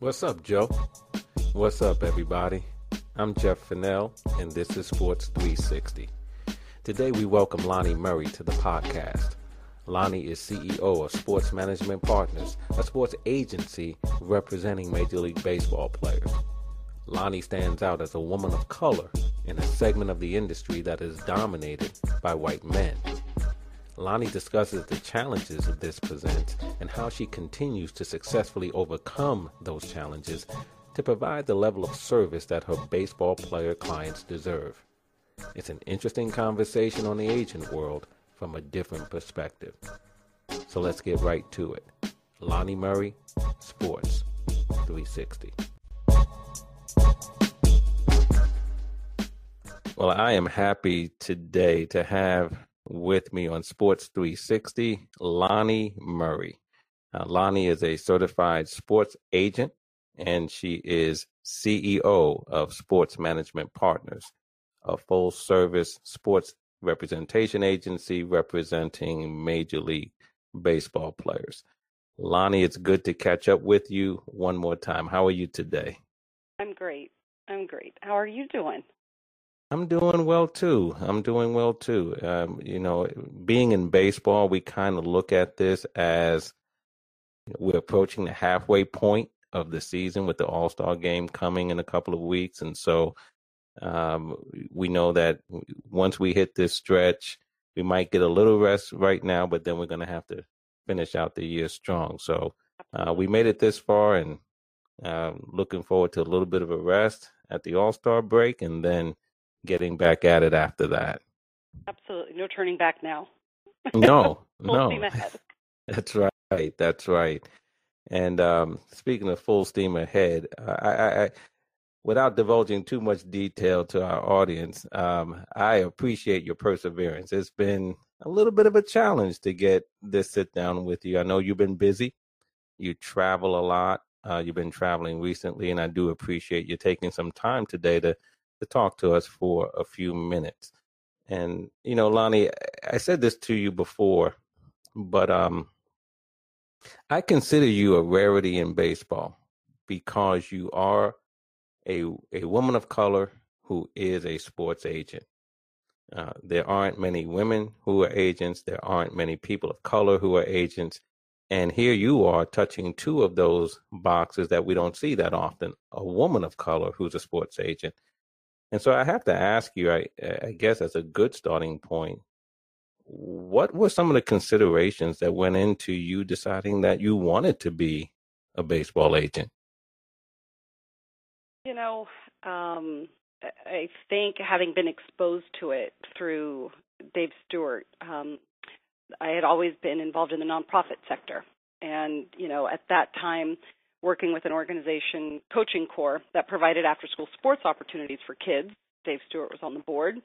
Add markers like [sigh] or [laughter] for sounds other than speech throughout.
What's up, Joe? What's up, everybody? I'm Jeff Fennell, and this is Sports 360. Today, we welcome Lonnie Murray to the podcast. Lonnie is CEO of Sports Management Partners, a sports agency representing Major League Baseball players. Lonnie stands out as a woman of color in a segment of the industry that is dominated by white men. Lonnie discusses the challenges this presents and how she continues to successfully overcome those challenges to provide the level of service that her baseball player clients deserve. It's an interesting conversation on the agent world from a different perspective. So let's get right to it. Lonnie Murray, Sports 360. Well, I am happy today to have with me on Sports 360, Lonnie Murray. Uh, Lonnie is a certified sports agent and she is CEO of Sports Management Partners, a full service sports representation agency representing Major League Baseball players. Lonnie, it's good to catch up with you one more time. How are you today? I'm great. I'm great. How are you doing? I'm doing well too. I'm doing well too. Um, you know, being in baseball, we kind of look at this as we're approaching the halfway point of the season with the All Star game coming in a couple of weeks. And so um, we know that once we hit this stretch, we might get a little rest right now, but then we're going to have to finish out the year strong. So uh, we made it this far and uh, looking forward to a little bit of a rest at the All Star break and then getting back at it after that. Absolutely. No turning back now. no, [laughs] no. [laughs] That's right. That's right. And um, speaking of full steam ahead, I, I, I, without divulging too much detail to our audience, um, I appreciate your perseverance. It's been a little bit of a challenge to get this sit down with you. I know you've been busy. You travel a lot. Uh, you've been traveling recently, and I do appreciate you taking some time today to to talk to us for a few minutes. And you know, Lonnie, I said this to you before, but um, I consider you a rarity in baseball because you are a a woman of color who is a sports agent. Uh, there aren't many women who are agents. There aren't many people of color who are agents. And here you are touching two of those boxes that we don't see that often a woman of color who's a sports agent. And so I have to ask you, I, I guess, as a good starting point, what were some of the considerations that went into you deciding that you wanted to be a baseball agent? You know, um, I think having been exposed to it through Dave Stewart, um, I had always been involved in the nonprofit sector. And, you know, at that time, working with an organization, Coaching Corps, that provided after school sports opportunities for kids. Dave Stewart was on the board.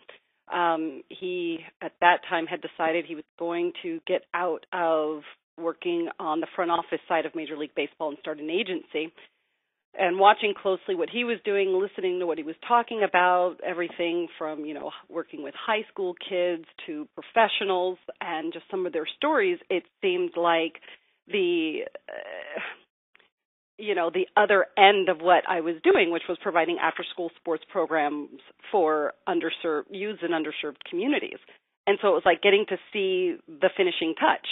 Um, he, at that time, had decided he was going to get out of working on the front office side of Major League Baseball and start an agency. And watching closely what he was doing, listening to what he was talking about, everything from, you know, working with high school kids to professionals and just some of their stories, it seemed like the. Uh, you know the other end of what I was doing, which was providing after school sports programs for underserved youths and underserved communities. And so it was like getting to see the finishing touch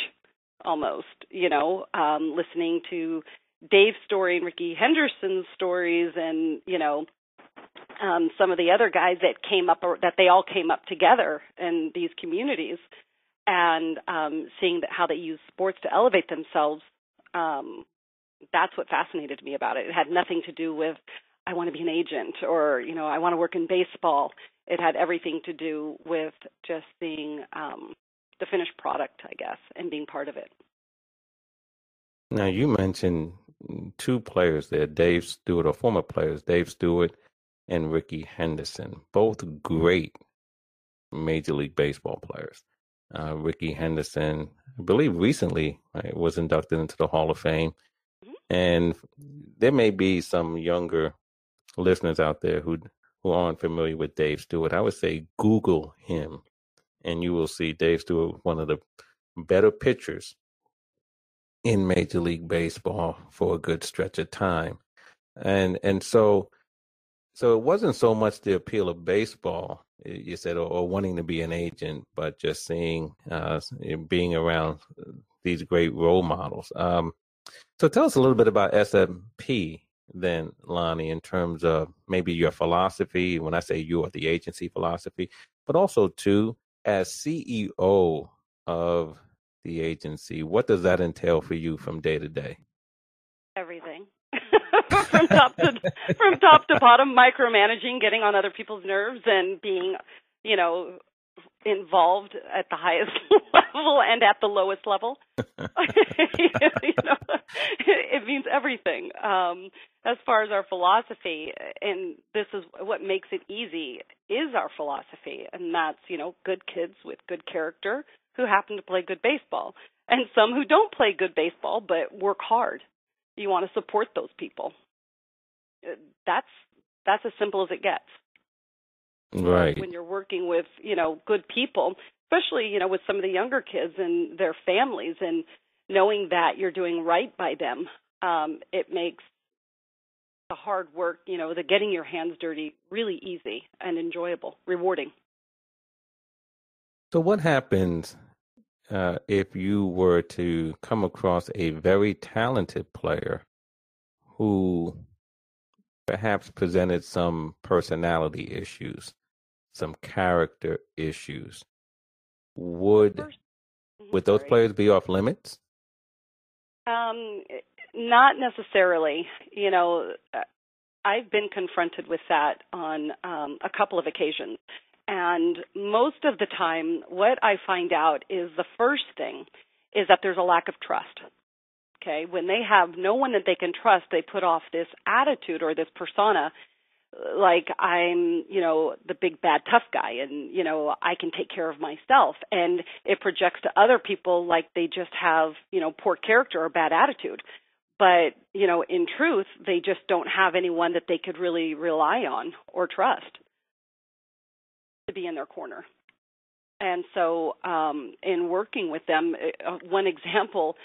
almost, you know, um, listening to Dave's story and Rickey Henderson's stories and, you know, um, some of the other guys that came up or that they all came up together in these communities and um, seeing that how they use sports to elevate themselves um, that's what fascinated me about it. It had nothing to do with I want to be an agent or you know I want to work in baseball. It had everything to do with just seeing um, the finished product, I guess, and being part of it. Now you mentioned two players there, Dave Stewart, or former players, Dave Stewart and Rickey Henderson, both great Major League Baseball players. Uh, Rickey Henderson, I believe, recently right, was inducted into the Hall of Fame. And there may be some younger listeners out there who who aren't familiar with Dave Stewart. I would say Google him, and you will see Dave Stewart, one of the better pitchers in Major League Baseball for a good stretch of time. and and so so it wasn't so much the appeal of baseball you said or, or wanting to be an agent but just seeing uh being around these great role models um so tell us a little bit about smp then lonnie in terms of maybe your philosophy when i say you or the agency philosophy but also too as ceo of the agency what does that entail for you from day to day? Everything. [laughs] From top to from top to bottom, micromanaging, getting on other people's nerves, and being, you know, involved at the highest [laughs] level and at the lowest level. [laughs] [laughs] you know, it means everything. Um, as far as our philosophy, and this is what makes it easy, is our philosophy, and that's you know good kids with good character who happen to play good baseball, and some who don't play good baseball but work hard. You want to support those people that's that's as simple as it gets. Right. When you're working with, you know, good people, especially, you know, with some of the younger kids and their families and knowing that you're doing right by them, um, it makes the hard work, you know, the getting your hands dirty really easy and enjoyable, rewarding. So what happens uh, if you were to come across a very talented player who perhaps presented some personality issues, some character issues. Would mm-hmm, would those players be off limits? Um, not necessarily. You know, uh, I've been confronted with that on um, a couple of occasions. And most of the time, what I find out is the first thing is that there's a lack of trust okay when they have no one that they can trust they put off this attitude or this persona like i'm you know the big bad tough guy and you know i can take care of myself. And it projects to other people like they just have you know poor character or bad attitude. But you know in truth they just don't have anyone that they could really rely on or trust to be in their corner. And so um in working with them uh, one example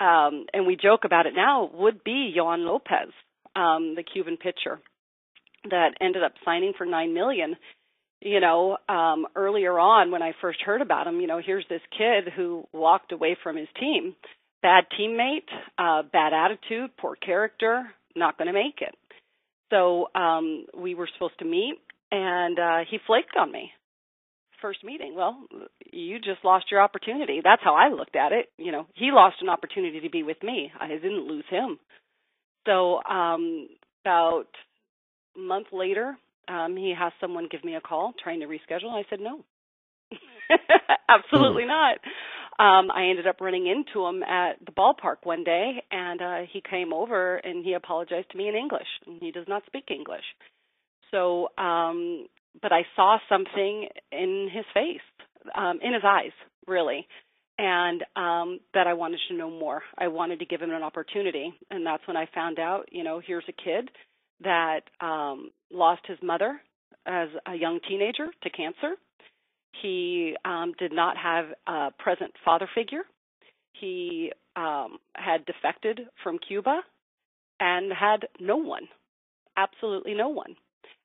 um, and we joke about it now, would be Yoan Lopez, um, the Cuban pitcher that ended up signing for nine million. You know, um, earlier on when I first heard about him, you know, here's this kid who walked away from his team, bad teammate, uh, bad attitude, poor character, not going to make it. So um, we were supposed to meet, and uh, he flaked on me first meeting. Well, you just lost your opportunity. That's how I looked at it. You know, he lost an opportunity to be with me. I didn't lose him. So, um, about month later, um, he has someone give me a call trying to reschedule. I said no. [laughs] Absolutely hmm. not. Um, I ended up running into him at the ballpark one day, and uh, he came over and he apologized to me in English. And he does not speak English. So um, but I saw something in his face, um, in his eyes, really, and um, that I wanted to know more. I wanted to give him an opportunity, and that's when I found out. You know, here's a kid that um, lost his mother as a young teenager to cancer. He um, did not have a present father figure. He um, had defected from Cuba and had no one, absolutely no one.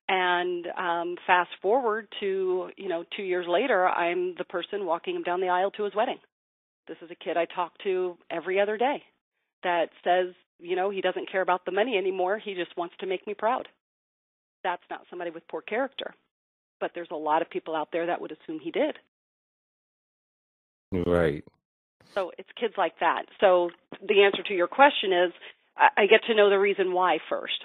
And um, fast forward to you know two years later, I'm the person walking him down the aisle to his wedding. This is a kid I talk to every other day that says you know he doesn't care about the money anymore. He just wants to make me proud. That's not somebody with poor character, but there's a lot of people out there that would assume he did. Right. So it's kids like that. So the answer to your question is I get to know the reason why first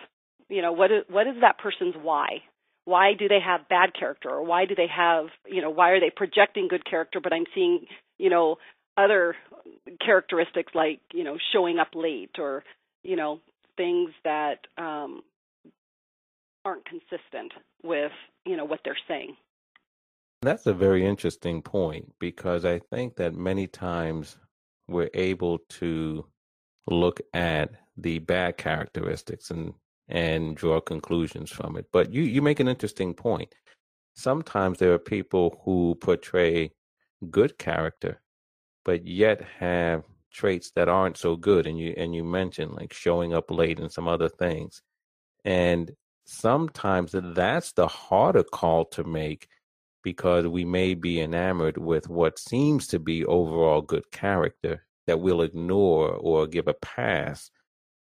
you know what is what is that person's why why do they have bad character or why do they have you know why are they projecting good character but i'm seeing you know other characteristics like you know showing up late or you know things that um aren't consistent with you know what they're saying that's a very interesting point because i think that many times we're able to look at the bad characteristics and and draw conclusions from it. But you, you make an interesting point. Sometimes there are people who portray good character, but yet have traits that aren't so good. And you and you mentioned like showing up late and some other things. And sometimes that's the harder call to make because we may be enamored with what seems to be overall good character that we'll ignore or give a pass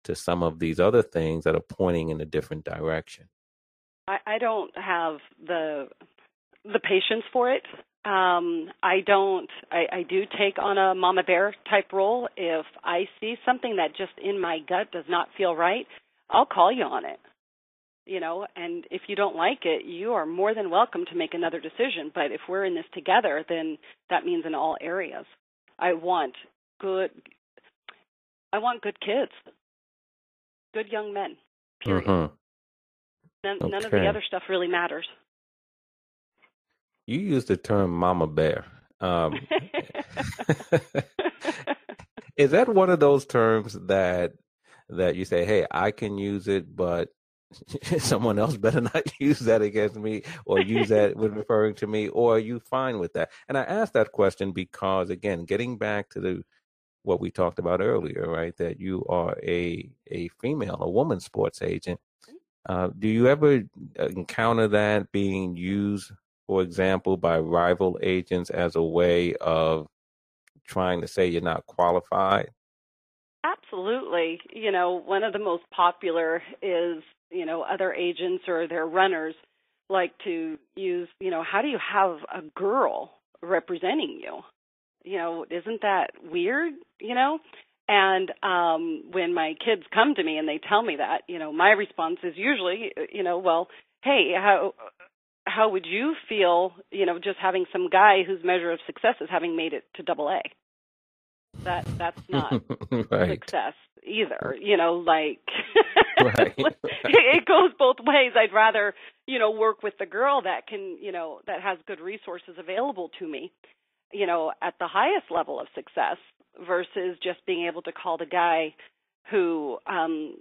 to some of these other things that are pointing in a different direction. I, I don't have the the patience for it. Um, I don't. I, I do take on a mama bear type role. If I see something that just in my gut does not feel right, I'll call you on it. You know, and if you don't like it, you are more than welcome to make another decision. But if we're in this together, then that means in all areas. I want good. I want good kids, good young men. Period. Mm-hmm. None, okay. none of the other stuff really matters. You use the term "mama bear." Um, [laughs] is that one of those terms that that you say, "Hey, I can use it, but [laughs] someone else better not [laughs] use that against me or use that when referring to me or are you fine with that and i asked that question because again getting back to the what we talked about earlier right that you are a a female a woman sports agent uh, do you ever encounter that being used for example by rival agents as a way of trying to say you're not qualified? Absolutely. You know, one of the most popular is you know other agents or their runners like to use you know how do you have a girl representing you? You know isn't that weird? You know? And um when my kids come to me and they tell me that you know my response is usually you know well hey how how would you feel you know just having some guy whose measure of success is having made it to double a that that's [laughs] not right. success either you know like [laughs] right. [laughs] it goes both ways i'd rather you know work with the girl that can you know that has good resources available to me you know at the highest level of success versus just being able to call the guy who um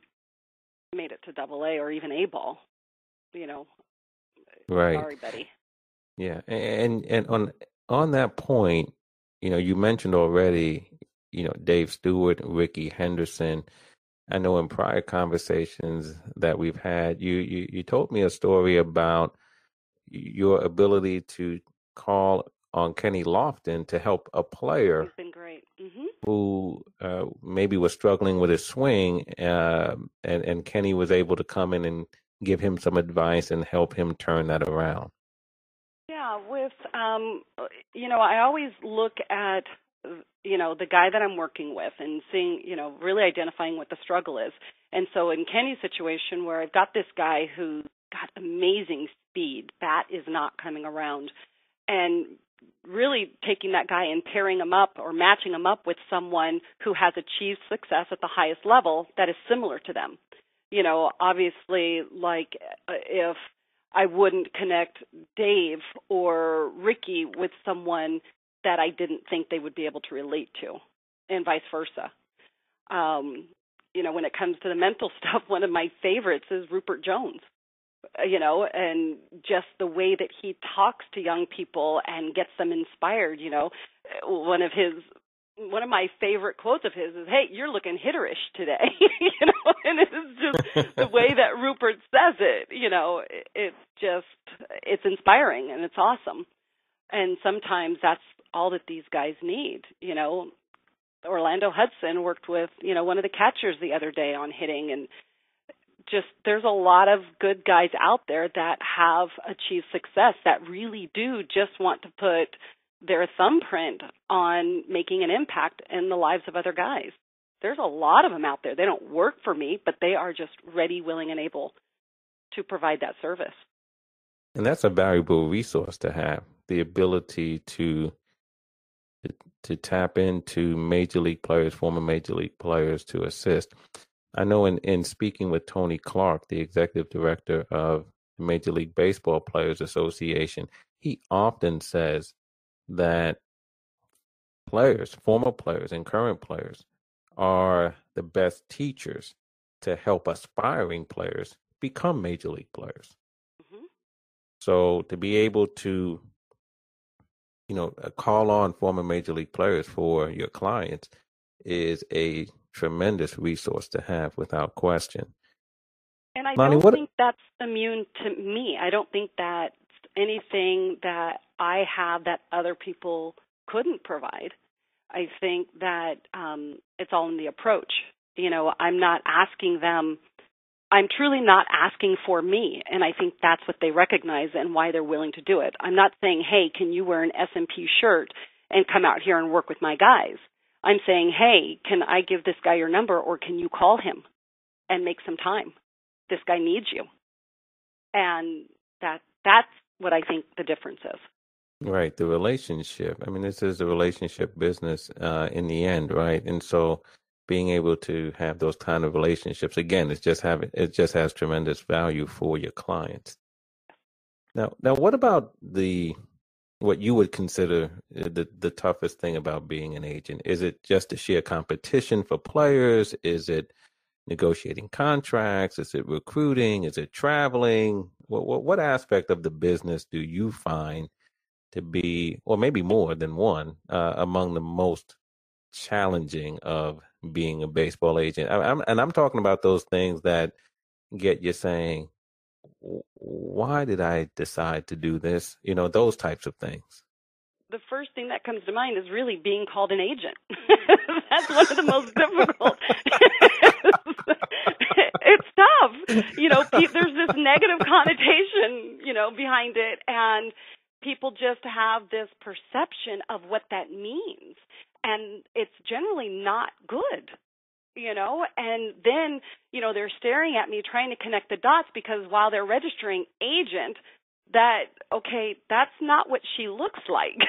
made it to double a or even a ball you know right sorry betty yeah and and on on that point you know you mentioned already you know, Dave Stewart, Rickey Henderson. I know in prior conversations that we've had, you, you, you told me a story about your ability to call on Kenny Lofton to help a player mm-hmm. who uh, maybe was struggling with his swing, uh, and and Kenny was able to come in and give him some advice and help him turn that around. Yeah, with um, you know, I always look at you know the guy that I'm working with and seeing you know really identifying what the struggle is. And so in Kenny's situation where I've got this guy who's got amazing speed, bat is not coming around, and really taking that guy and pairing him up or matching him up with someone who has achieved success at the highest level that is similar to them. You know, obviously, like uh, if I wouldn't connect Dave or Rickey with someone that I didn't think they would be able to relate to, and vice versa. Um, you know, when it comes to the mental [laughs] stuff, one of my favorites is Rupert Jones. Uh, you know, and just the way that he talks to young people and gets them inspired. You know, one of his one of my favorite quotes of his is, "Hey, you're looking hitterish today," [laughs] you know, and it's just the way [laughs] that Rupert says it. You know, it's just it's inspiring and it's awesome. And sometimes that's all that these guys need. You know, Orlando Hudson worked with, you know, one of the catchers the other day on hitting and just there's a lot of good guys out there that have achieved success that really do just want to put their thumbprint on making an impact in the lives of other guys. There's a lot of them out there. They don't work for me, but they are just ready, willing, and able to provide that service. And that's a valuable resource to have the ability to to tap into major league players, former major league players to assist. I know in, in speaking with Tony Clark, the executive director of the Major League Baseball Players Association, he often says that players, former players and current players, are the best teachers to help aspiring players become major league players. Mm-hmm. So to be able to you know, call on former major league players for your clients is a tremendous resource to have without question. And I Lonnie, don't what... think that's immune to me. I don't think that's anything that I have that other people couldn't provide. I think that um, it's all in the approach. You know, I'm not asking them. I'm truly not asking for me, and I think that's what they recognize and why they're willing to do it. I'm not saying, "Hey, can you wear an SMP shirt and come out here and work with my guys?" I'm saying, "Hey, can I give this guy your number, or can you call him and make some time? This guy needs you." And that that's what I think the difference is. Right, the relationship. I mean, this is a relationship business uh, in the end, right? And so, being able to have those kind of relationships again, it's just having it just has tremendous value for your clients. Now, now, what about the what you would consider uh, the the toughest thing about being an agent? Is it just the sheer competition for players? Is it negotiating contracts? Is it recruiting? Is it traveling? What what, what aspect of the business do you find to be, or maybe more than one, uh, among the most challenging of being a baseball agent. I, I'm, and I'm talking about those things that get you saying, why did I decide to do this? You know, those types of things. The first thing that comes to mind is really being called an agent. [laughs] That's one of the most [laughs] difficult. [laughs] it's tough. You know, there's this negative connotation, you know, behind it. And people just have this perception of what that means. And it's generally not good you know? And then you know they're staring at me trying to connect the dots because while they're registering agent that okay that's not what she looks like. [laughs]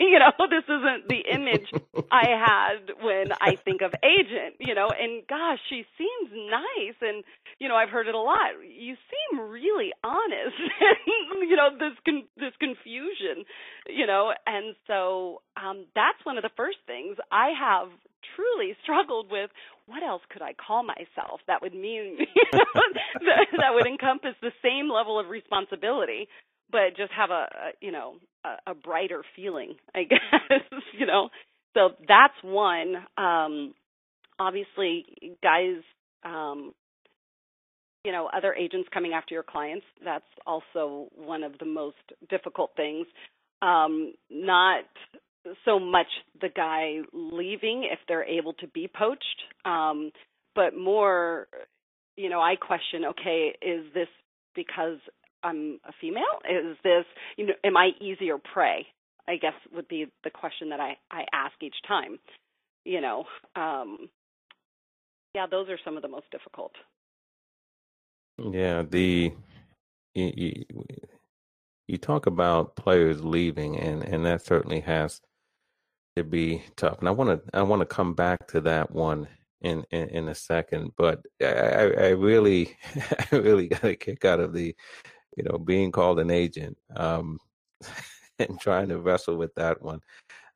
You know this isn't the image i had when i think of agent you know? And gosh she seems nice and you know i've heard it a lot you seem really honest [laughs] you know this con- this confusion you know and so um that's one of the first things i have truly struggled with what else could I call myself that would mean [laughs] that, that would encompass the same level of responsibility, but just have a, a you know a, a brighter feeling, I [laughs] guess you know. So that's one. Um, obviously, guys, um, you know, other agents coming after your clients. That's also one of the most difficult things. Um, not so much the guy leaving if they're able to be poached, um, but more, you know, I question, okay, is this because I'm a female? Is this, you know, am I easier prey? I guess would be the question that I, I ask each time. You know, um, yeah, those are some of the most difficult. Yeah, the you, you, talk about players leaving, and and that certainly has to be tough. And I want to I want to come back to that one in in, in a second. But I, I really [laughs] I really got a kick out of the you know being called an agent um, [laughs] and trying to wrestle with that one.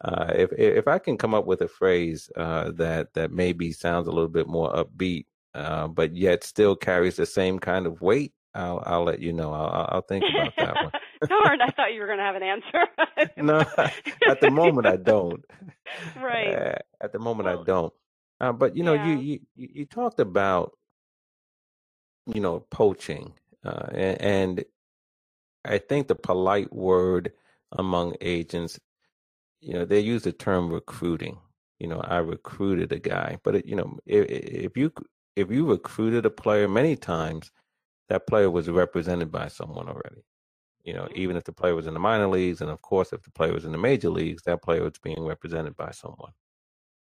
Uh, if if I can come up with a phrase uh, that that maybe sounds a little bit more upbeat, uh, but yet still carries the same kind of weight, I'll I'll let you know. I'll I'll think about that one. [laughs] Darn, I thought you were going to have an answer. [laughs] no, [laughs] at the moment I don't. Right. Uh, at the moment well, I don't. Uh, but you know, yeah. you, you you talked about you know poaching, uh, and, and I think the polite word among agents, you know, they use the term recruiting. You know, I recruited a guy, but it, you know, if, if you if you recruited a player many times, that player was represented by someone already. You know, mm-hmm. even if the player was in the minor leagues, and of course, if the player was in the major leagues, that player was being represented by someone.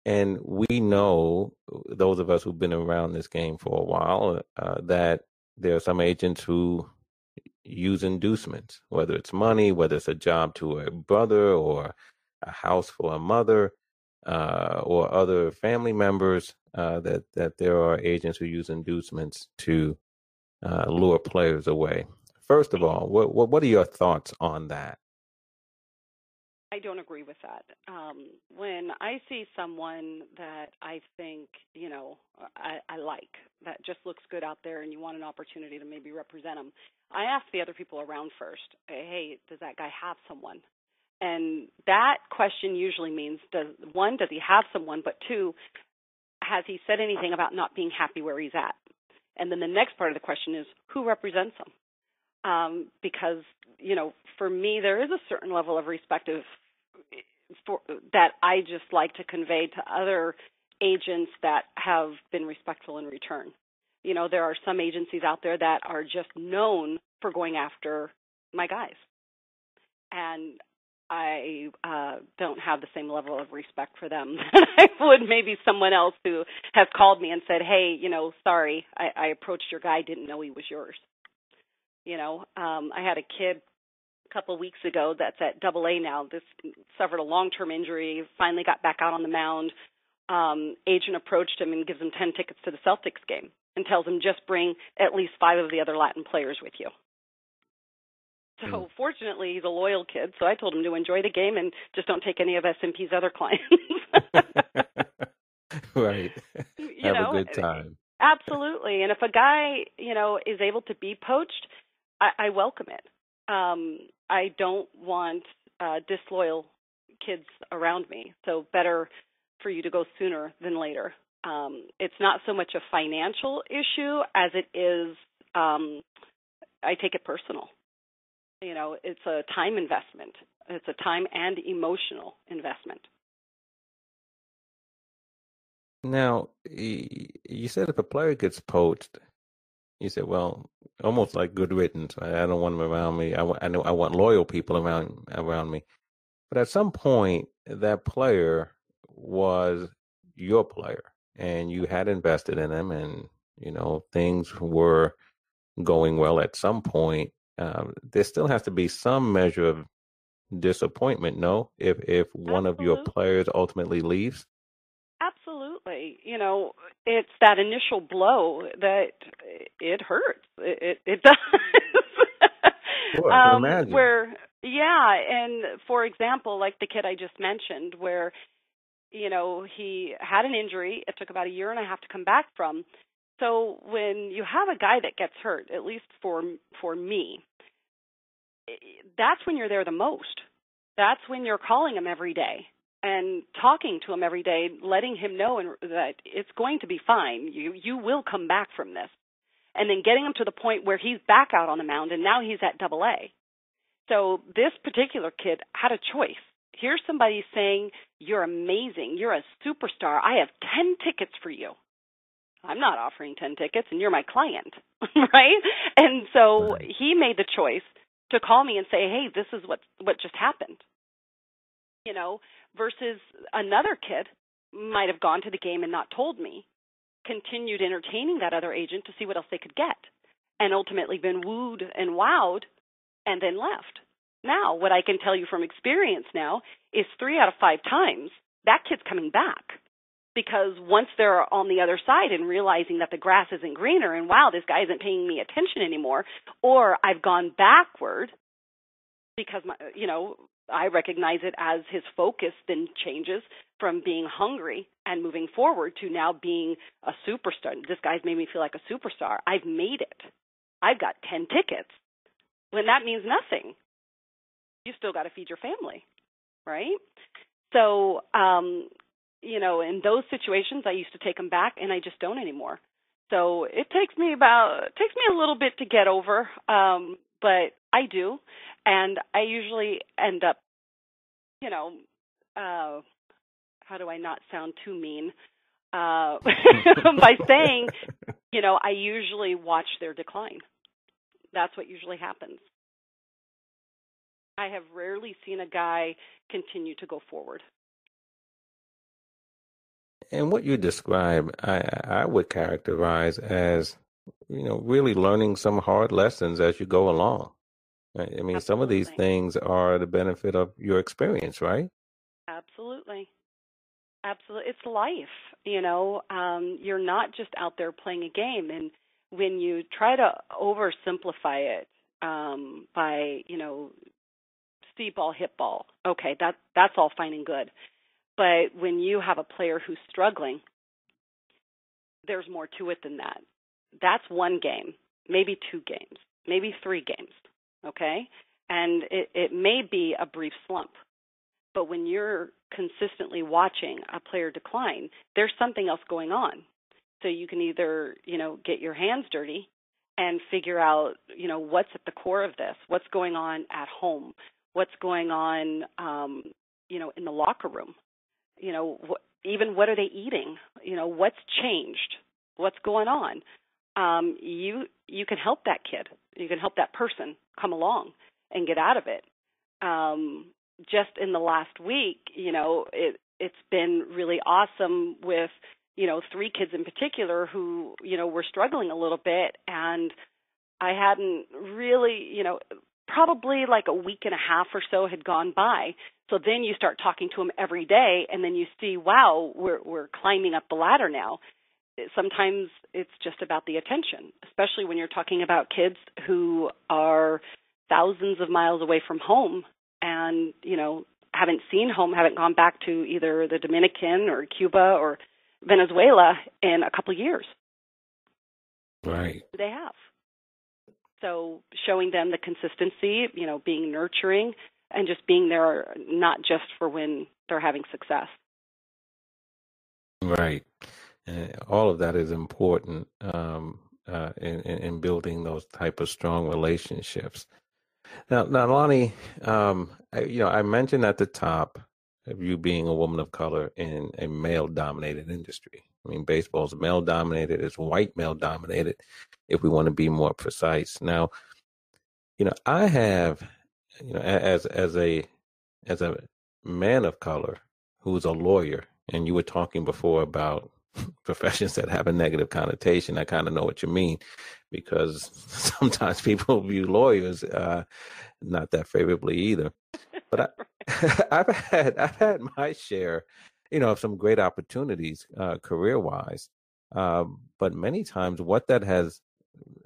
And we know, those of us who've been around this game for a while, uh, that there are some agents who use inducements, whether it's money, whether it's a job to a brother or a house for a mother uh, or other family members. Uh, that that there are agents who use inducements to uh, lure players away. First of all, what, what, what are your thoughts on that? I don't agree with that. Um, when I see someone that I think, you know, I, I like, that just looks good out there and you want an opportunity to maybe represent them, I ask the other people around first, hey, does that guy have someone? And that question usually means, does one, does he have someone? But two, has he said anything about not being happy where he's at? And then the next part of the question is who represents him Um, because you know, for me, there is a certain level of respect of for, that I just like to convey to other agents that have been respectful in return. You know, there are some agencies out there that are just known for going after my guys. And I uh, don't have the same level of respect for them [laughs] that I would maybe someone else who has called me and said, "Hey, you know, sorry, I, I approached your guy, didn't know he was yours." You know, um, I had a kid a couple weeks ago that's at Double A now. This suffered a long-term injury, finally got back out on the mound. Um, agent approached him and gives him ten tickets to the Celtics game and tells him just bring at least five of the other Latin players with you. So mm. fortunately, he's a loyal kid. So I told him to enjoy the game and just don't take any of SMP's other clients. [laughs] right. [laughs] You Have know, a good time. Absolutely. And if a guy, you know, is able to be poached, I, I welcome it. Um, I don't want uh, disloyal kids around me. So better for you to go sooner than later. Um, it's not so much a financial issue as it is. Um, I take it personal. You know, it's a time investment. It's a time and emotional investment. Now, you said if a player gets poached, you said, well, almost like good riddance. I don't want them around me. I, I know I want loyal people around around me. But at some point, that player was your player, and you had invested in him, and you know things were going well. At some point, um, there still has to be some measure of disappointment. No, if if one Absolutely. of your players ultimately leaves. Absolutely, you know it's that initial blow that it hurts. It it, it [laughs] does. Sure, I um, imagine. Where yeah, and for example, like the kid I just mentioned, where you know he had an injury, it took about a year and a half to come back from. So when you have a guy that gets hurt, at least for for me, eh, that's when you're there the most. That's when you're calling him every day and talking to him every day, letting him know and, that it's going to be fine. You you will come back from this, and then getting him to the point where he's back out on the mound, and now he's at Double A. So this particular kid had a choice. Here's somebody saying, "You're amazing. You're a superstar. I have ten tickets for you." I'm not offering 10 tickets and you're my client, [laughs] right? And so he made the choice to call me and say, "Hey, this is what what just happened." You know, versus another kid might have gone to the game and not told me, continued entertaining that other agent to see what else they could get, and ultimately been wooed and wowed and then left. Now, what I can tell you from experience now is 3 out of 5 times that kid's coming back because once they're on the other side and realizing that the grass isn't greener and wow, this guy isn't paying me attention anymore, or I've gone backward because my, you know, I recognize it as his focus then changes from being hungry and moving forward to now being a superstar. This guy's made me feel like a superstar. I've made it. I've got 10 tickets. When that means nothing, you still got to feed your family, right? So, um, you know, in those situations, I used to take them back, and I just don't anymore. So it takes me about it takes me a little bit to get over, um, but I do, and I usually end up, you know, uh, how do I not sound too mean? Uh, [laughs] by saying, you know, I usually watch their decline. That's what usually happens. I have rarely seen a guy continue to go forward and what you describe, I, I would characterize as, you know, really learning some hard lessons as you go along. I mean, Absolutely. some of these things are the benefit of your experience, right? Absolutely. Absolutely. It's life, you know. Um, you're not just out there playing a game. And when you try to oversimplify it um, by, you know, see ball, hit ball, okay, that that's all fine and good. But when you have a player who's struggling, there's more to it than that. That's one game, maybe two games, maybe three games, okay? And it, it may be a brief slump. But when you're consistently watching a player decline, there's something else going on. So you can either, you know, get your hands dirty and figure out, you know, what's at the core of this, what's going on at home, what's going on, um, you know, in the locker room, you know, wh- even what are they eating, you know, what's changed, what's going on. Um, you you can help that kid, you can help that person come along and get out of it. Um, just in the last week, you know, it it's been really awesome with you know three kids in particular who you know were struggling a little bit and I hadn't really you know probably like a week and a half or so had gone by so then you start talking to them every day and then you see wow we're we're climbing up the ladder now sometimes it's just about the attention especially when you're talking about kids who are thousands of miles away from home and you know haven't seen home haven't gone back to either the Dominican or Cuba or Venezuela in a couple of years. Right. They have. So showing them the consistency, you know, being nurturing and just being there not just for when they're having success. Right. And all of that is important um, uh, in, in building those type of strong relationships. Now, now, Lonnie, um, I, you know, I mentioned at the top of you being a woman of color in a male dominated industry. I mean, baseball's male dominated, it's white male dominated, if we want to be more precise. Now, you know, I have, you know, as as a as a man of color who's a lawyer, and you were talking before about [laughs] professions that have a negative connotation. I kind of know what you mean because [laughs] sometimes people view lawyers uh, not that favorably either. But I, [laughs] [laughs] I've had I've had my share, you know, of some great opportunities uh, career wise. Um, but many times, what that has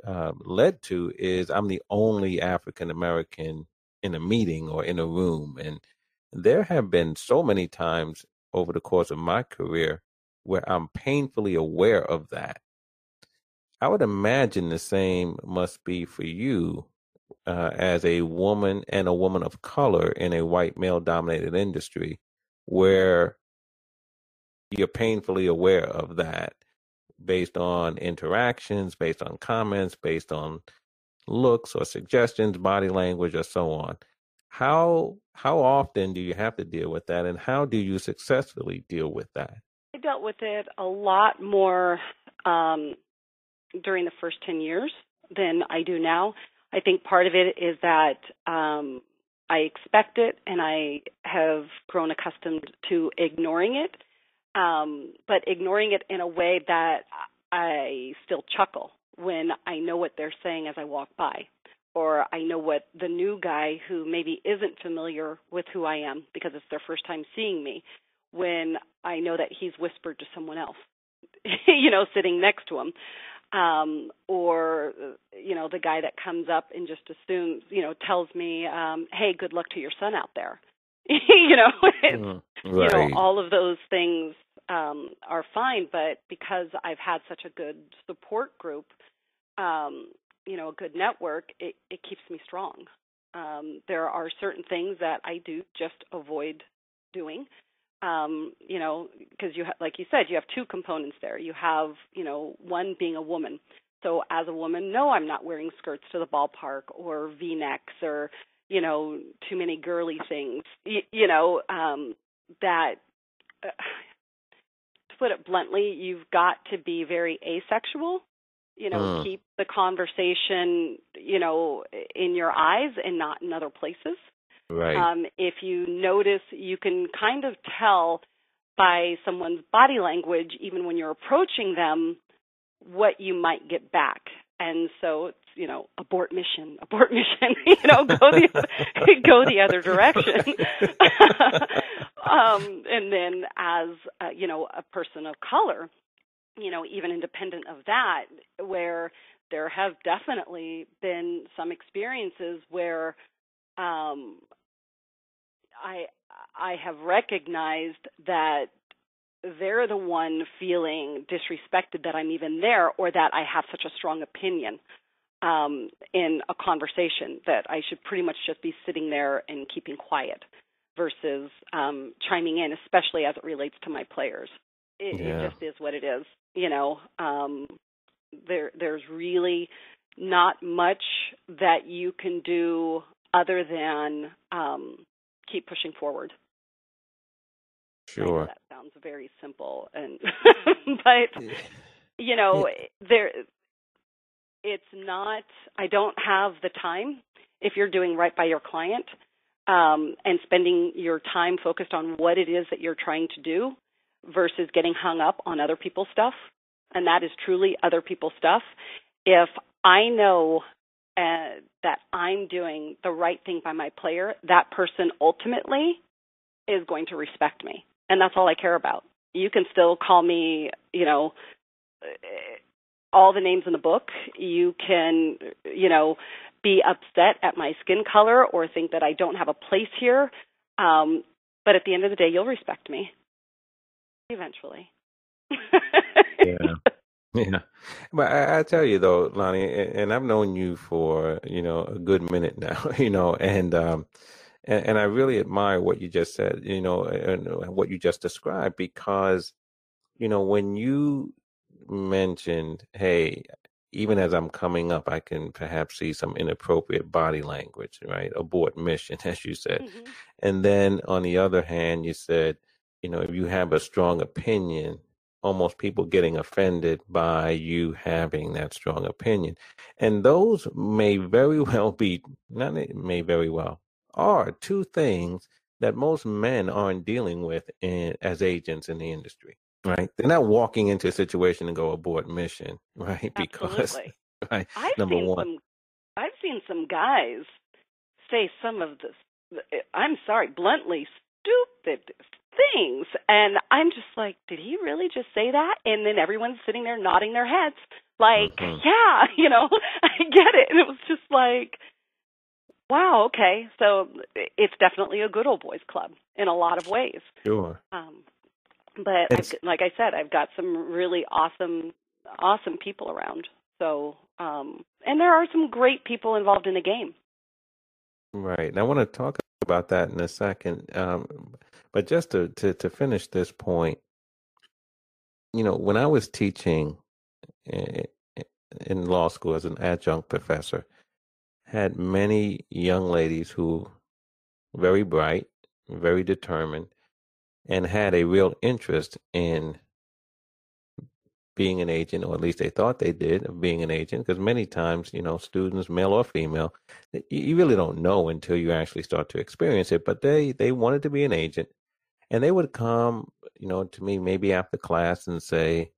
uh, led to is I'm the only African American in a meeting or in a room, and there have been so many times over the course of my career where I'm painfully aware of that. I would imagine the same must be for you uh, as a woman and a woman of color in a white male dominated industry where you're painfully aware of that based on interactions, based on comments, based on looks or suggestions, body language, or so on. How how often do you have to deal with that, and how do you successfully deal with that? I dealt with it a lot more um, during the first ten years than I do now. I think part of it is that um, I expect it and I have grown accustomed to ignoring it, um, but ignoring it in a way that I still chuckle when I know what they're saying as I walk by. Or I know what the new guy who maybe isn't familiar with who I am because it's their first time seeing me, when I know that he's whispered to someone else, [laughs] you know, sitting next to him um, or you know the guy that comes up and just assumes you know tells me um, hey good luck to your son out there. [laughs] You know [laughs] mm, right. you know all of those things um, are fine but because I've had such a good support group um, you know a good network it, it keeps me strong. Um, there are certain things that I do just avoid doing um, you know, because you ha- like you said, you have two components there. You have, you know, one being a woman. So as a woman, no, I'm not wearing skirts to the ballpark or V-necks or, you know, too many girly things. Y- you know, um, that. Uh, to put it bluntly, you've got to be very asexual. You know, mm. keep the conversation, you know, in your eyes and not in other places. Right. Um, if you notice, you can kind of tell by someone's body language, even when you're approaching them, what you might get back. And so it's, you know, abort mission, [laughs] abort mission, [laughs] you know, go the, [laughs] go the other direction. um, and then as, uh, you know, a person of color, you know, even independent of that, where there have definitely been some experiences where um, I I have recognized that they're the one feeling disrespected that I'm even there or that I have such a strong opinion um, in a conversation that I should pretty much just be sitting there and keeping quiet versus um, chiming in, especially as it relates to my players. It, yeah. it just is what it is. You know, um, there there's really not much that you can do other than um, keep pushing forward. Sure. That sounds very simple, and [laughs] but you know there it's not. I don't have the time if you're doing right by your client um, and spending your time focused on what it is that you're trying to do versus getting hung up on other people's stuff. And that is truly other people's stuff. If I know uh, that I'm doing the right thing by my player, that person ultimately is going to respect me. And that's all I care about. You can still call me, you know, all the names in the book. You can, you know, be upset at my skin color or think that I don't have a place here. Um, but at the end of the day, you'll respect me eventually. [laughs] yeah. [laughs] Yeah, but I, I, tell you though, Lonnie, and I've known you for you know a good minute [laughs] now, you know, and um, and, and I really admire what you just said, you know, and what you just described because, you know, when you mentioned, hey, even as I'm coming up, I can perhaps see some inappropriate body language, right? Abort mission, [laughs] as you said. Mm-hmm. And then on the other hand, you said, you know, if you have a strong opinion, almost people getting offended by you having that strong opinion. And those may very [laughs] well be, not may very well, are two things that most men aren't dealing with in, as agents in the industry right? They're not walking into a situation and go abort mission, [laughs] right? Because [laughs] right, I've number seen one, some, I've seen some guys say some of the, eh, I'm sorry, bluntly stupid things, and I'm just like, did he really just say that? And then everyone's sitting there nodding their heads, like, mm-hmm. yeah, [laughs] you know, [laughs] I get it, and it was just like. Wow. Okay. So it's definitely a good old boys club in a lot of ways. Sure. Um, but I've, like I said, I've got some really awesome, awesome people around. So, um, and there are some great people involved in the game. Right. And I want to talk about that in a second. Um, but just to, to, to finish this point, you know, when I was teaching eh, eh, eh, in law school as an adjunct professor, had many young ladies who very bright, very determined, and had a real interest in being an agent, or at least they thought they did, of being an agent. Because many times, you know, students, male or female, you really don't know until you actually start to experience it. But they they wanted to be an agent, and they would come, you know, to me maybe after class and say,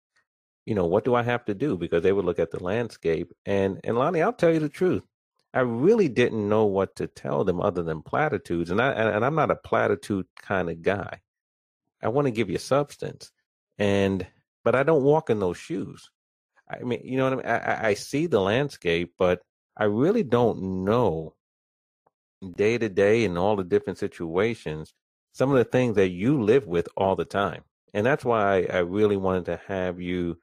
you know, what do I have to do? Because they would look at the landscape, and and Lonnie, I'll tell you the truth. I really didn't know what to tell them other than platitudes, and I and I'm not a platitude kind of guy. I want to give you substance, and but I don't walk in those shoes. I mean, you know what I mean? I, I see the landscape, but I really don't know day to day in all the different situations some of the things that you live with all the time. And that's why I really wanted to have you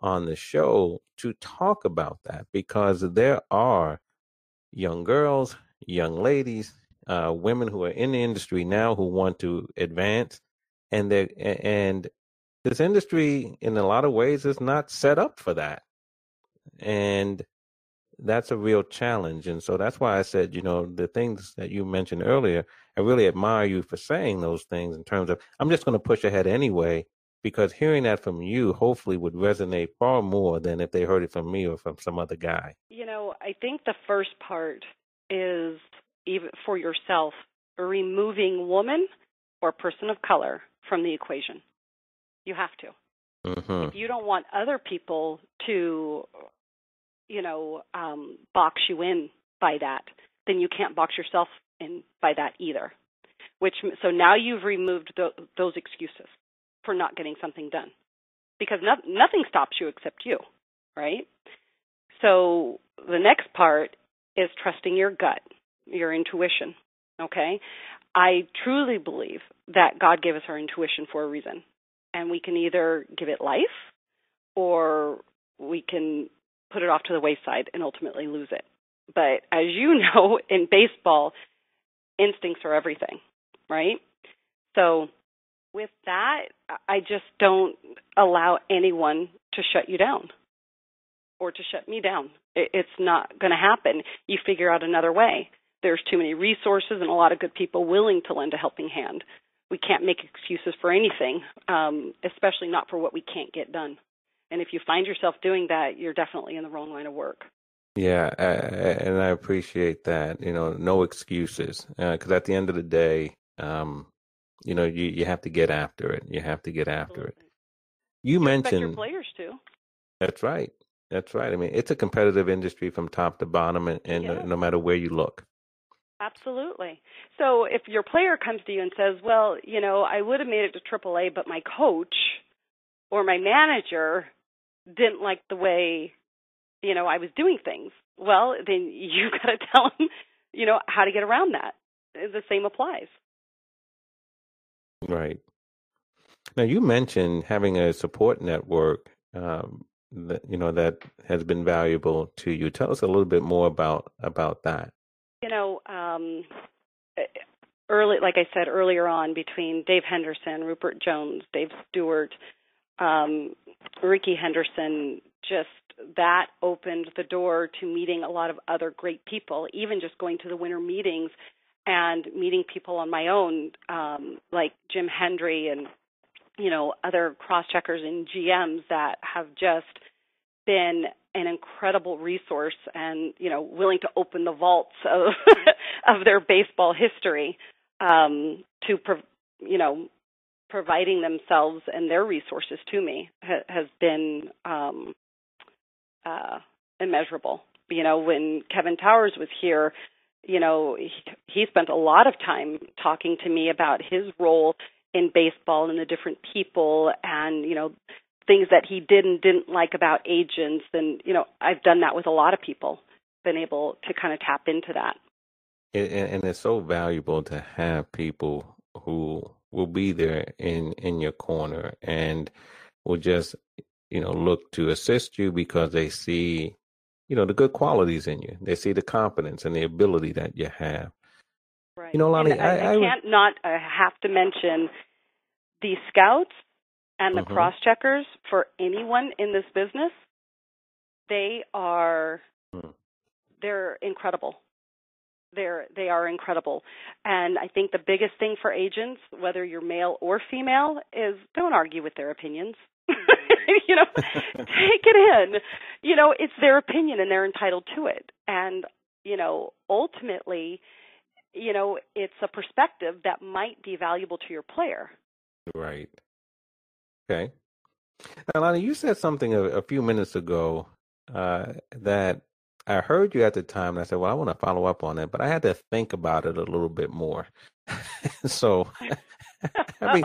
on the show to talk about that because there are young girls, young ladies, uh, women who are in the industry now who want to advance and they and this industry in a lot of ways is not set up for that and that's a real challenge and so that's why i said you know the things that you mentioned earlier i really admire you for saying those things in terms of i'm just going to push ahead anyway because hearing that from you hopefully would resonate far more than if they heard it from me or from some other guy you know i think the first part is even for yourself removing woman or person of color from the equation. You have to. Mm-hmm. If you don't want other people to, you know, um, box you in by that, then you can't box yourself in by that either. Which so now you've removed the, those excuses for not getting something done, because no, nothing stops you except you, right? So the next part is trusting your gut, your intuition. Okay, I truly believe that God gave us our intuition for a reason. And we can either give it life or we can put it off to the wayside and ultimately lose it. But as you [laughs] know, in baseball, instincts are everything, right? So with that, I just don't allow anyone to shut you down or to shut me down. It's not going to happen. You figure out another way. There's too many resources and a lot of good people willing to lend a helping hand. We can't make excuses for anything, um, especially not for what we can't get done. And if you find yourself doing that, you're definitely in the wrong line of work. Yeah, and I appreciate that. You know, no excuses. Because uh, at the end of the day, um, you know, you you have to get after it. You have to get after Absolutely. it. You, you mentioned your players too. That's right. That's right. I mean, it's a competitive industry from top to bottom, and, and yeah. no matter where you look. Absolutely. So if your player comes to you and says, "Well, you know, I would have made it to AAA, but my coach or my manager didn't like the way, you know, I was doing things," well, then [laughs] you've got to tell them, you know, how to get around that. The same applies. Right. Now you mentioned having a support network um, that you know that has been valuable to you. Tell us a little bit more about about that. You know, um, early, like I said earlier on, between Dave Henderson, Ruppert Jones, Dave Stewart, um, Rickey Henderson, just that opened the door to meeting a lot of other great people. Even just going to the winter meetings and meeting people on my own, um, like Jim Hendry and you know other cross checkers and GMs that have just been an incredible resource and you know willing to open the vaults of [laughs] of their baseball history um, to you know providing themselves and their resources to me ha- has been um, uh, immeasurable. You know, when Kevin Towers was here, you know, he, he spent a lot of time talking to me about his role in baseball and the different people and, you know, things that he did and didn't like about agents. And, you know, I've done that with a lot of people, been able to kind of tap into that. And, and it's so valuable to have people who will be there in, in your corner and will just, you know, look to assist you because they see you know the good qualities in you. They see the confidence and the ability that you have. Right. You know, Lonnie, I, I, I, can't would... not I have to mention the scouts and the mm-hmm. cross checkers for anyone in this business. They are mm. they're incredible. They're they are incredible. And I think the biggest thing for agents, whether you're male or female, is don't argue with their opinions. [laughs] you know, [laughs] take it in. You know, it's their opinion and they're entitled to it. And, you know, ultimately, you know, it's a perspective that might be valuable to your player. Right. Okay. Alana, you said something a, a few minutes ago uh, that I heard you at the time, and I said, "Well, I want to follow up on it," but I had to think about it a little bit more. [laughs] so, [laughs] having,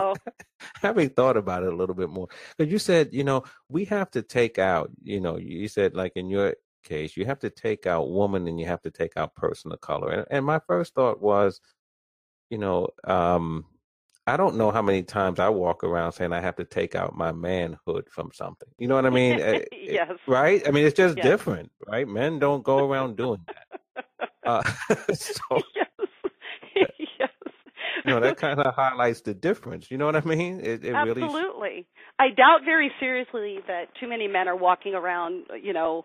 having [laughs] thought about it a little bit more, because you said, you know, we have to take out, you know, you said like in your case, you have to take out woman and you have to take out person of color. And, and my first thought was, you know, um, I don't know how many times I walk around saying I have to take out my manhood from something. You know what I mean? Eh, [laughs] yes. right? I mean, it's just yes. different, right? Men don't go around doing that. [laughs] Uh, [laughs] so, yes. yes. You know, that kind of highlights the difference. You know what I mean? It, it really Absolutely. Really... I doubt very seriously that too many men are walking around, you know,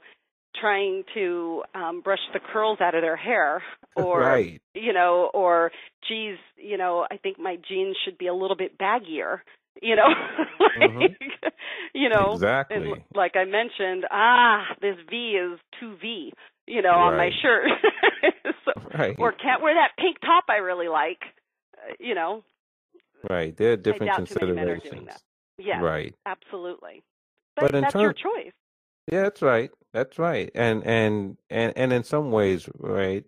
trying to um brush the curls out of their hair [laughs] or right. you know or geez you know i think my jeans should be a little bit baggier you know [laughs] like, mm-hmm. you know exactly. and, like i mentioned ah this v is too v you know right. on my shirt. [laughs] So, right. or can't wear that pink top i really like uh, you know. Right. There are different considerations. Yeah right. absolutely. But, but that's term- your choice yeah, that's right. That's right. And and and and in some ways, right,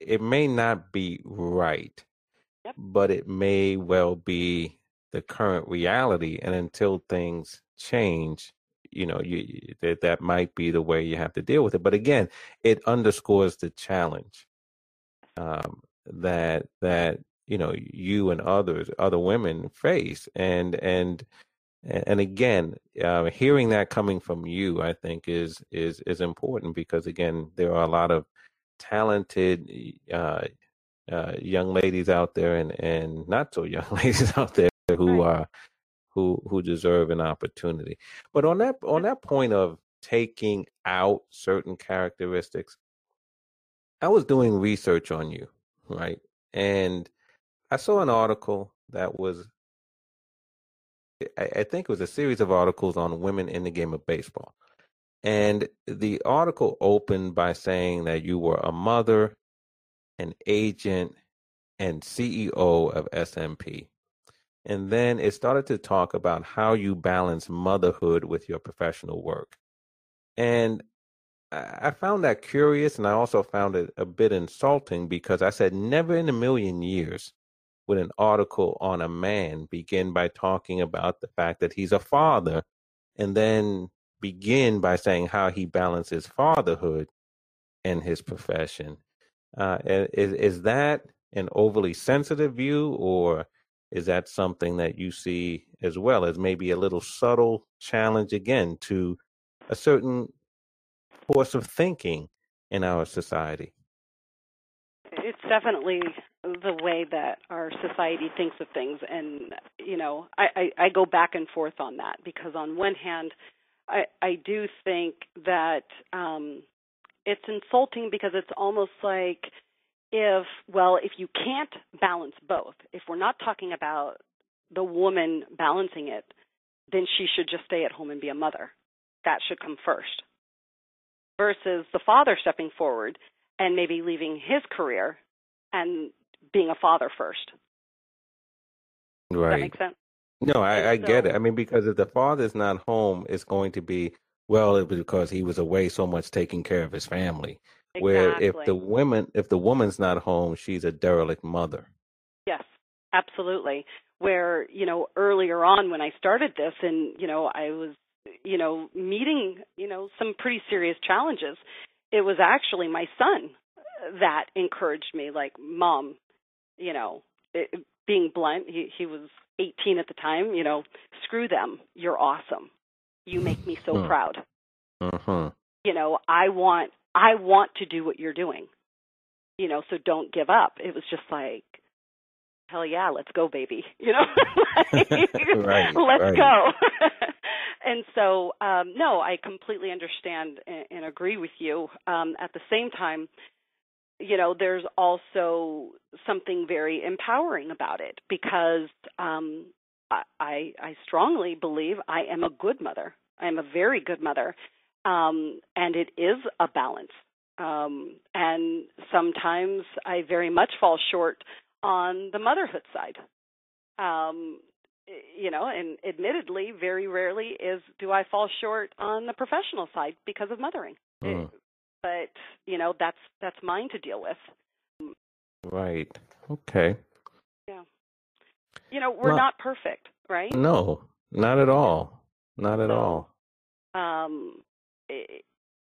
it may not be right, yep. but it may well be the current reality. And until things change, you know, you that that might be the way you have to deal with it. But again, it underscores the challenge um, that that you know you and others, other women face, and and and, and again, uh, hearing that coming from you, I think is is is important because again, there are a lot of talented uh, uh, young ladies out there, and and not so young [laughs] ladies out there who right. are who who deserve an opportunity. But on that on that point of taking out certain characteristics, I was doing research on you, right? And I saw an article that was I, think it was a series of articles on women in the game of baseball. And the article opened by saying that you were a mother, an agent, and CEO of SMP. And then it started to talk about how you balance motherhood with your professional work. And I found that curious and I also found it a bit insulting because I said, never in a million years would an article on a man begin by talking about the fact that he's a father and then begin by saying how he balances fatherhood and his profession. Uh, is, is that an overly sensitive view, or is that something that you see as well as maybe a little subtle challenge again to a certain course of thinking in our society? Definitely the way that our society thinks of things, and you know, I, I, I go back and forth on that because on one hand, I, I do think that um, it's insulting because it's almost like if well if you can't balance both if we're not talking about the woman balancing it then she should just stay at home and be a mother. That should come first. Versus the father stepping forward and maybe leaving his career and being a father first right Does that make sense no i, I so, get it i mean because if the father's not home it's going to be well it was because he was away so much taking care of his family Exactly. Where if the woman if the woman's not home, she's a derelict mother. Yes, absolutely. Where, you know, earlier on when I started this and, you know, I was, you know, meeting, you know, some pretty serious challenges, it was actually my son that encouraged me like, "Mom, you know, it, being blunt, he he was 18 at the time, you know, screw them. You're awesome. You make me so proud." Uh-huh. You know, I want I want to do what you're doing. You know, so don't give up. It was just like, hell yeah, let's go, baby. [laughs] You know, like, [laughs] right, [laughs] let's right. go. and so, um, no, I completely understand and, and agree with you. Um, at the same time, you know, there's also something very empowering about it because um, I, I strongly believe I am a good mother. I am a very good mother, um, and it is a balance. Um, and sometimes I very much fall short on the motherhood side. Um, you know, and admittedly, very rarely is do I fall short on the professional side because of mothering. Mm. But you know, that's that's mine to deal with. Right. Okay. Yeah. You know, we're not, not perfect, right? No, not at all. Not at all. Um,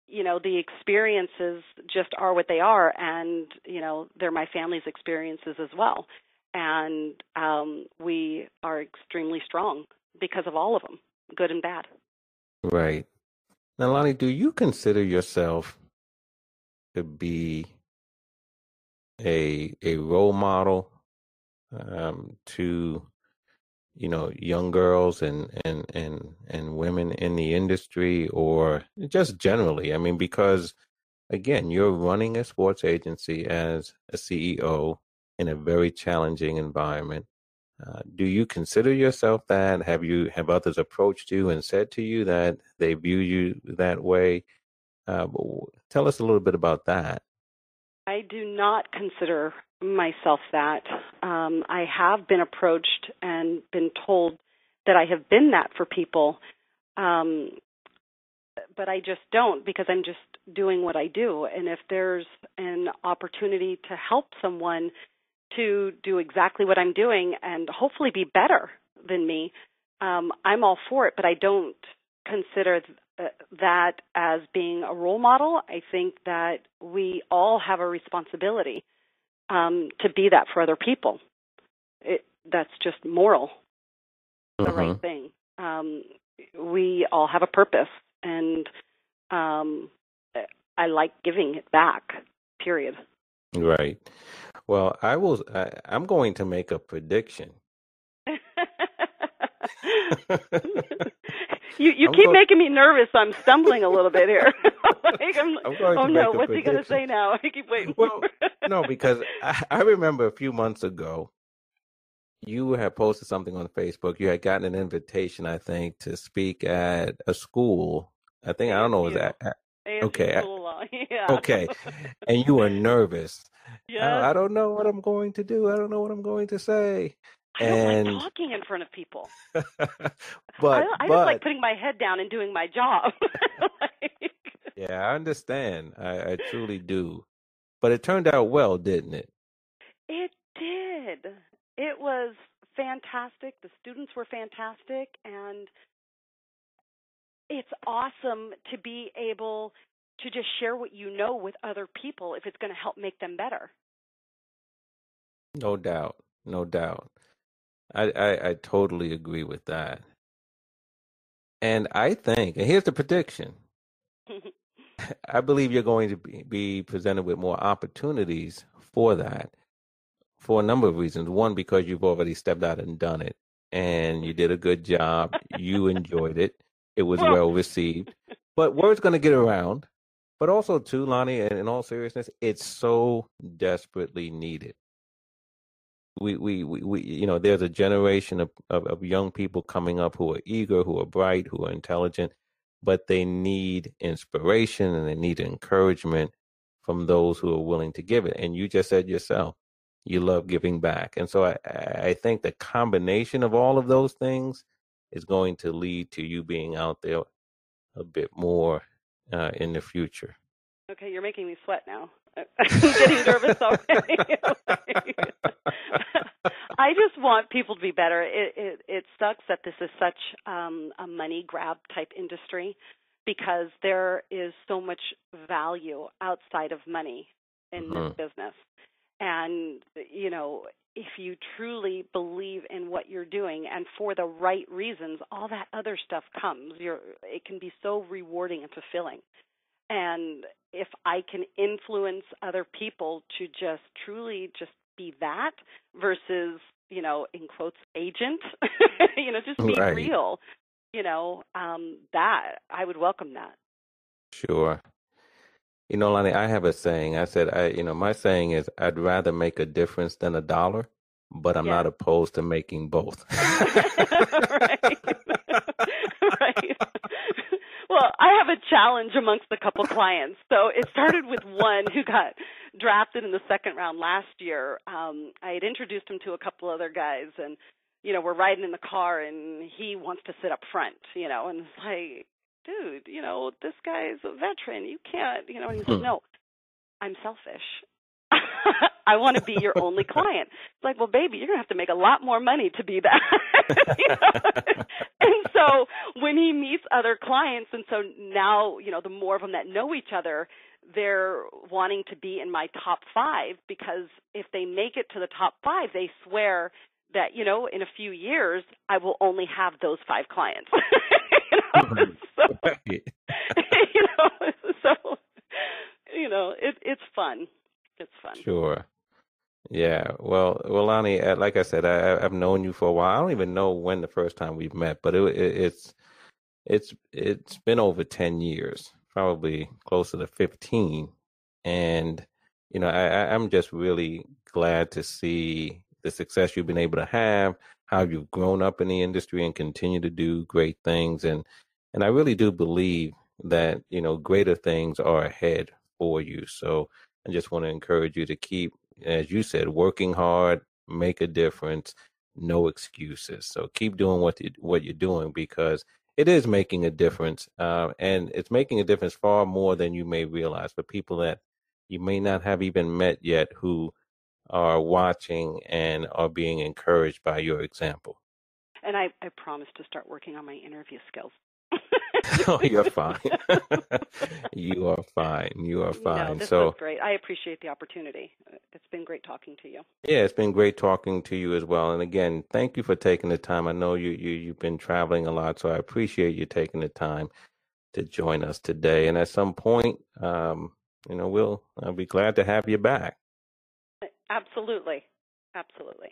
you know the experiences just are what they are and you know they're my family's experiences as well and um we are extremely strong because of all of them good and bad right now lonnie do you consider yourself to be a a role model um to you know young girls and and and and women in the industry or just generally. I mean because again you're running a sports agency as a ceo in a very challenging environment. Uh, do you consider yourself that? Have you have others approached you and said to you that they view you that way uh, tell us a little bit about that I do not consider myself that. Um, I have been approached and been told that I have been that for people, um, but I just don't because I'm just doing what I do. And if there's an opportunity to help someone to do exactly what I'm doing and hopefully be better than me, um, I'm all for it. But I don't consider that as being a role model. I think that we all have a responsibility um, to be that for other people. It, that's just moral, the uh-huh. right thing. Um, we all have a purpose, and um, I like giving it back. Period. Right. Well, I will. I, I'm going to make a prediction. [laughs] [laughs] [laughs] you you I'm keep going... making me nervous. I'm stumbling a little bit here. [laughs] like oh no, what's he going to say now? [laughs] I keep waiting. Well, no, [laughs] because I, I remember a few months ago, you had posted something on Facebook. You had gotten an invitation, I think, to speak at a school. I think I don't know was that okay. yeah. Okay, and you were nervous. Yeah. I, I, don't know what I'm going to do. I don't know what I'm going to say. I and... don't like talking in front of people. [laughs] but I, I but, just like putting my head down and doing my job. [laughs] like... Yeah, I understand. I, I truly do. But it turned out well, didn't it? It did. It was fantastic. The students were fantastic, and it's awesome to be able to just share what you know with other people if it's going to help make them better. No doubt. No doubt. I, I, I totally agree with that. And I think, and here's the prediction [laughs] [laughs] I believe you're going to be, be presented with more opportunities for that for a number of reasons. One, because you've already stepped out and done it, and you did a good job. you enjoyed it. It was well received. But word's going to get around. But also, too, Lonnie, and in all seriousness, it's so desperately needed. We, we, we, we, you know, there's a generation of, of, of young people coming up who are eager, who are bright, who are intelligent, but they need inspiration and they need encouragement from those who are willing to give it. And you just said yourself, you love giving back. And so I, I think the combination of all of those things is going to lead to you being out there a bit more uh, in the future. Okay, you're making me sweat now. [laughs] I'm getting nervous already. [laughs] [laughs] I just want people to be better. It, it it sucks that this is such um, a money grab type industry because there is so much value outside of money in mm-hmm. this business. And you know, if you truly believe in what you're doing and for the right reasons, all that other stuff comes. You're it can be so rewarding and fulfilling. And if I can influence other people to just truly just be that versus, you know, in quotes, agent, [laughs] you know, just be right. real, you know, um, that I would welcome that. Sure. You know, Lonnie, I have a saying. I said, I, you know, my saying is, I'd rather make a difference than a dollar, but I'm yeah. not opposed to making both. [laughs] right. [laughs] A challenge amongst a couple clients. So it started with one who got drafted in the second round last year. Um, I had introduced him to a couple other guys, and you know, we're riding in the car, and he wants to sit up front, you know, and it's like, dude, you know, this guy's a veteran. You can't, you know. And he's like, hmm. no, I'm selfish. [laughs] I want to be your only client. It's like, well, baby, you're gonna have to make a lot more money to be that. [laughs] you know? and so when he meets other clients, and so now, you know, the more of them that know each other, they're wanting to be in my top five because if they make it to the top five, they swear that you know in a few years I will only have those five clients. [laughs] you know, mm-hmm. so, you know, so you know, it, it's fun. It's fun. Sure. Yeah, well, well, Lonnie, uh, like I said, I, I've known you for a while. I don't even know when the first time we've met, but it, it, it's it's it's been over ten years, probably closer to fifteen, and you know, I, I'm just really glad to see the success you've been able to have, how you've grown up in the industry and continue to do great things, and and I really do believe that you know greater things are ahead for you. So I just want to encourage you to keep as you said, working hard, make a difference, no excuses. So keep doing what you, what you're doing because it is making a difference, uh, and it's making a difference far more than you may realize for people that you may not have even met yet who are watching and are being encouraged by your example. And I, I promise to start working on my interview skills. [laughs] oh, you're fine. [laughs] you are fine. You are fine. No, this so was great. I appreciate the opportunity. It's been great talking to you. Yeah, it's been great talking to you as well. And again, thank you for taking the time. I know you you you've been traveling a lot, so I appreciate you taking the time to join us today. And at some point, um, you know, we'll I'll be glad to have you back. Absolutely, absolutely.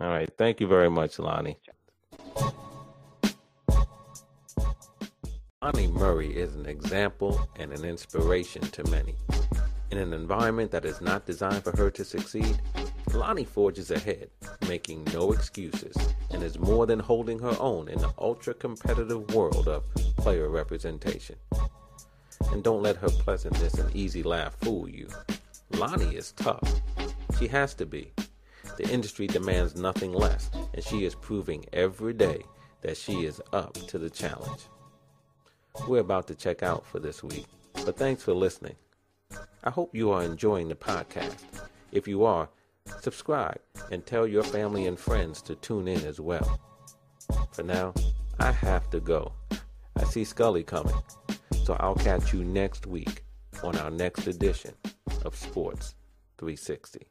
All right. Thank you very much, Lonnie. Lonnie Murray is an example and an inspiration to many. In an environment that is not designed for her to succeed, Lonnie forges ahead, making no excuses, and is more than holding her own in the ultra competitive world of player representation. And don't let her pleasantness and easy laugh fool you. Lonnie is tough. She has to be. The industry demands nothing less, and she is proving every day that she is up to the challenge. We're about to check out for this week, but thanks for listening. I hope you are enjoying the podcast. If you are, subscribe and tell your family and friends to tune in as well. For now, I have to go. I see Scully coming, so I'll catch you next week on our next edition of Sports 360.